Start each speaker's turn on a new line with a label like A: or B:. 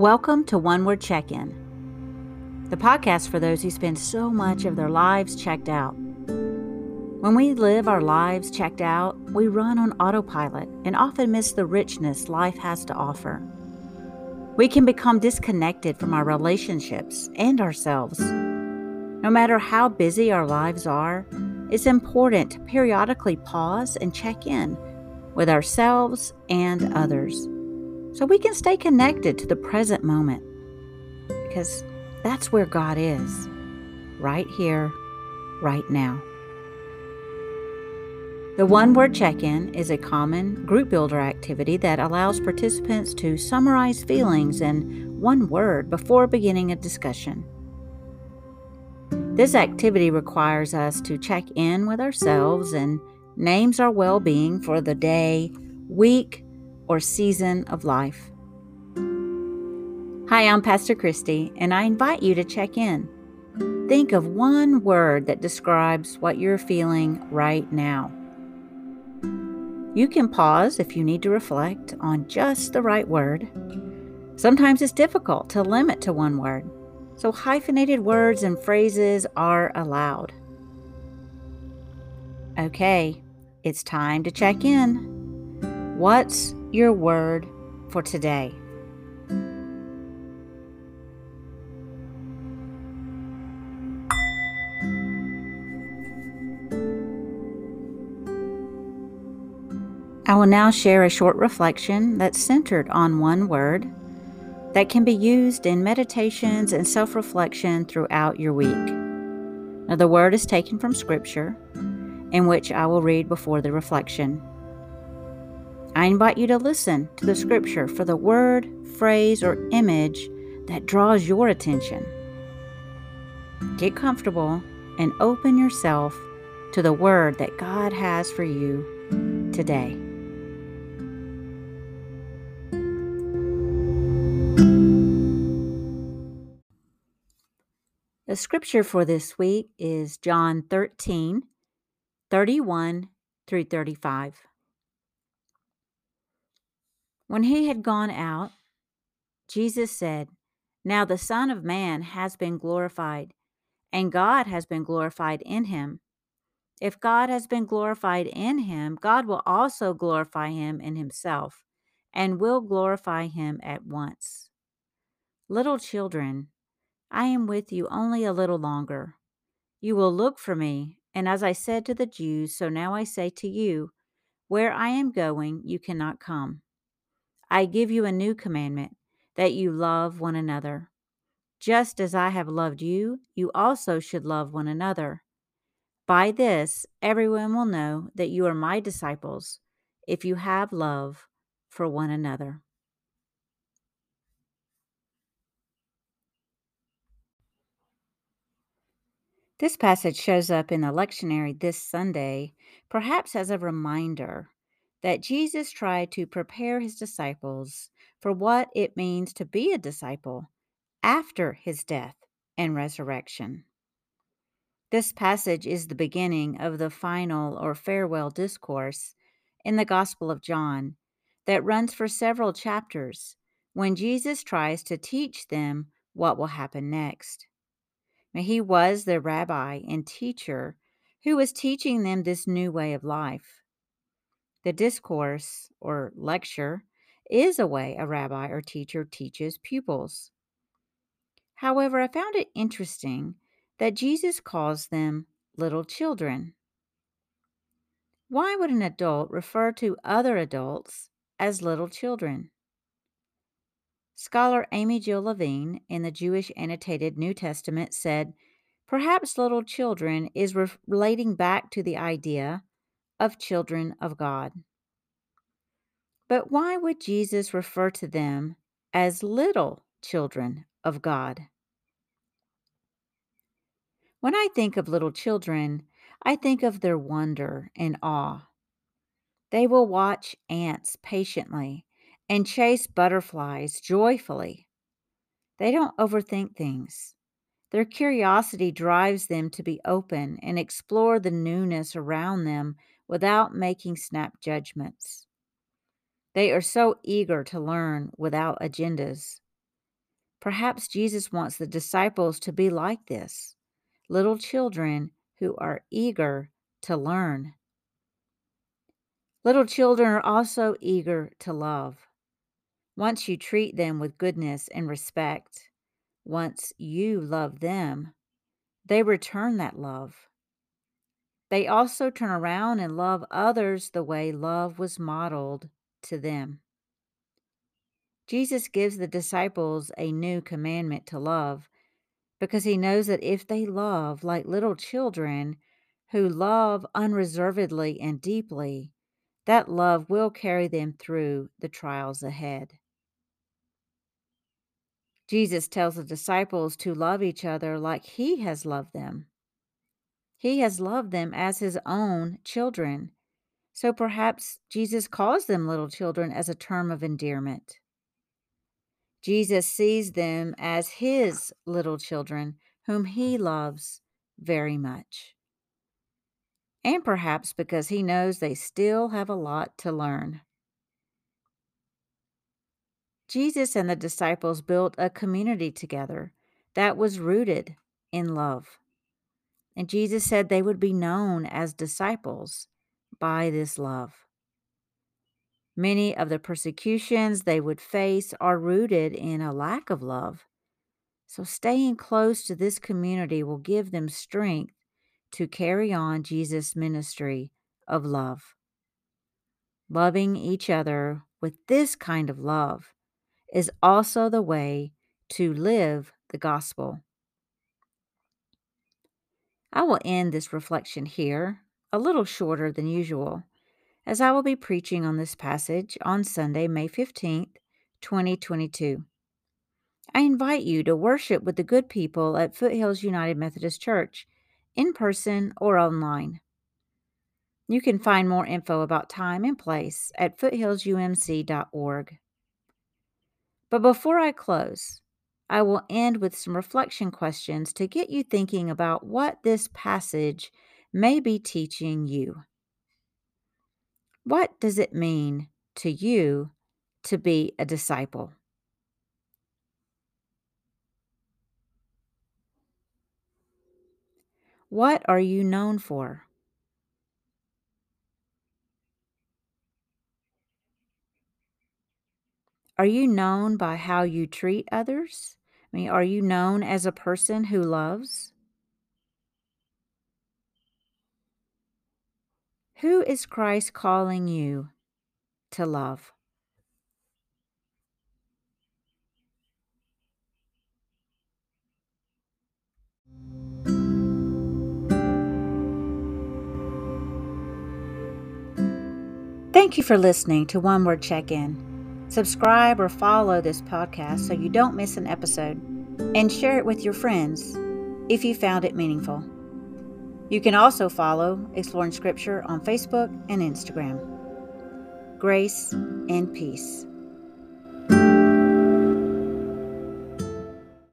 A: Welcome to One Word Check In, the podcast for those who spend so much of their lives checked out. When we live our lives checked out, we run on autopilot and often miss the richness life has to offer. We can become disconnected from our relationships and ourselves. No matter how busy our lives are, it's important to periodically pause and check in with ourselves and others so we can stay connected to the present moment because that's where God is, right here, right now. The one word check in is a common group builder activity that allows participants to summarize feelings in one word before beginning a discussion. This activity requires us to check in with ourselves and names our well being for the day, week, or season of life. Hi, I'm Pastor Christy, and I invite you to check in. Think of one word that describes what you're feeling right now. You can pause if you need to reflect on just the right word. Sometimes it's difficult to limit to one word, so hyphenated words and phrases are allowed. Okay, it's time to check in. What's your word for today. I will now share a short reflection that's centered on one word that can be used in meditations and self reflection throughout your week. Now, the word is taken from Scripture, in which I will read before the reflection. I invite you to listen to the scripture for the word, phrase, or image that draws your attention. Get comfortable and open yourself to the word that God has for you today. The scripture for this week is John 13, 31 through 35. When he had gone out, Jesus said, Now the Son of Man has been glorified, and God has been glorified in him. If God has been glorified in him, God will also glorify him in himself, and will glorify him at once. Little children, I am with you only a little longer. You will look for me, and as I said to the Jews, so now I say to you, Where I am going, you cannot come. I give you a new commandment that you love one another. Just as I have loved you, you also should love one another. By this, everyone will know that you are my disciples if you have love for one another. This passage shows up in the lectionary this Sunday, perhaps as a reminder that Jesus tried to prepare his disciples for what it means to be a disciple after his death and resurrection. This passage is the beginning of the final or farewell discourse in the Gospel of John that runs for several chapters when Jesus tries to teach them what will happen next. He was the rabbi and teacher who was teaching them this new way of life. The discourse or lecture is a way a rabbi or teacher teaches pupils. However, I found it interesting that Jesus calls them little children. Why would an adult refer to other adults as little children? Scholar Amy Jill Levine in the Jewish Annotated New Testament said, Perhaps little children is relating back to the idea of children of God. But why would Jesus refer to them as little children of God? When I think of little children, I think of their wonder and awe. They will watch ants patiently and chase butterflies joyfully. They don't overthink things. Their curiosity drives them to be open and explore the newness around them without making snap judgments. They are so eager to learn without agendas. Perhaps Jesus wants the disciples to be like this little children who are eager to learn. Little children are also eager to love. Once you treat them with goodness and respect, once you love them, they return that love. They also turn around and love others the way love was modeled to them. Jesus gives the disciples a new commandment to love because he knows that if they love like little children who love unreservedly and deeply, that love will carry them through the trials ahead. Jesus tells the disciples to love each other like he has loved them. He has loved them as his own children. So perhaps Jesus calls them little children as a term of endearment. Jesus sees them as his little children, whom he loves very much. And perhaps because he knows they still have a lot to learn. Jesus and the disciples built a community together that was rooted in love. And Jesus said they would be known as disciples by this love. Many of the persecutions they would face are rooted in a lack of love. So, staying close to this community will give them strength to carry on Jesus' ministry of love. Loving each other with this kind of love is also the way to live the gospel. I will end this reflection here, a little shorter than usual as I will be preaching on this passage on Sunday, May 15th, 2022. I invite you to worship with the good people at Foothills United Methodist Church, in person or online. You can find more info about time and place at foothillsumc.org. But before I close, I will end with some reflection questions to get you thinking about what this passage may be teaching you. What does it mean to you to be a disciple? What are you known for? Are you known by how you treat others? I mean, are you known as a person who loves? Who is Christ calling you to love? Thank you for listening to One Word Check In. Subscribe or follow this podcast so you don't miss an episode, and share it with your friends if you found it meaningful. You can also follow Exploring Scripture on Facebook and Instagram. Grace and peace.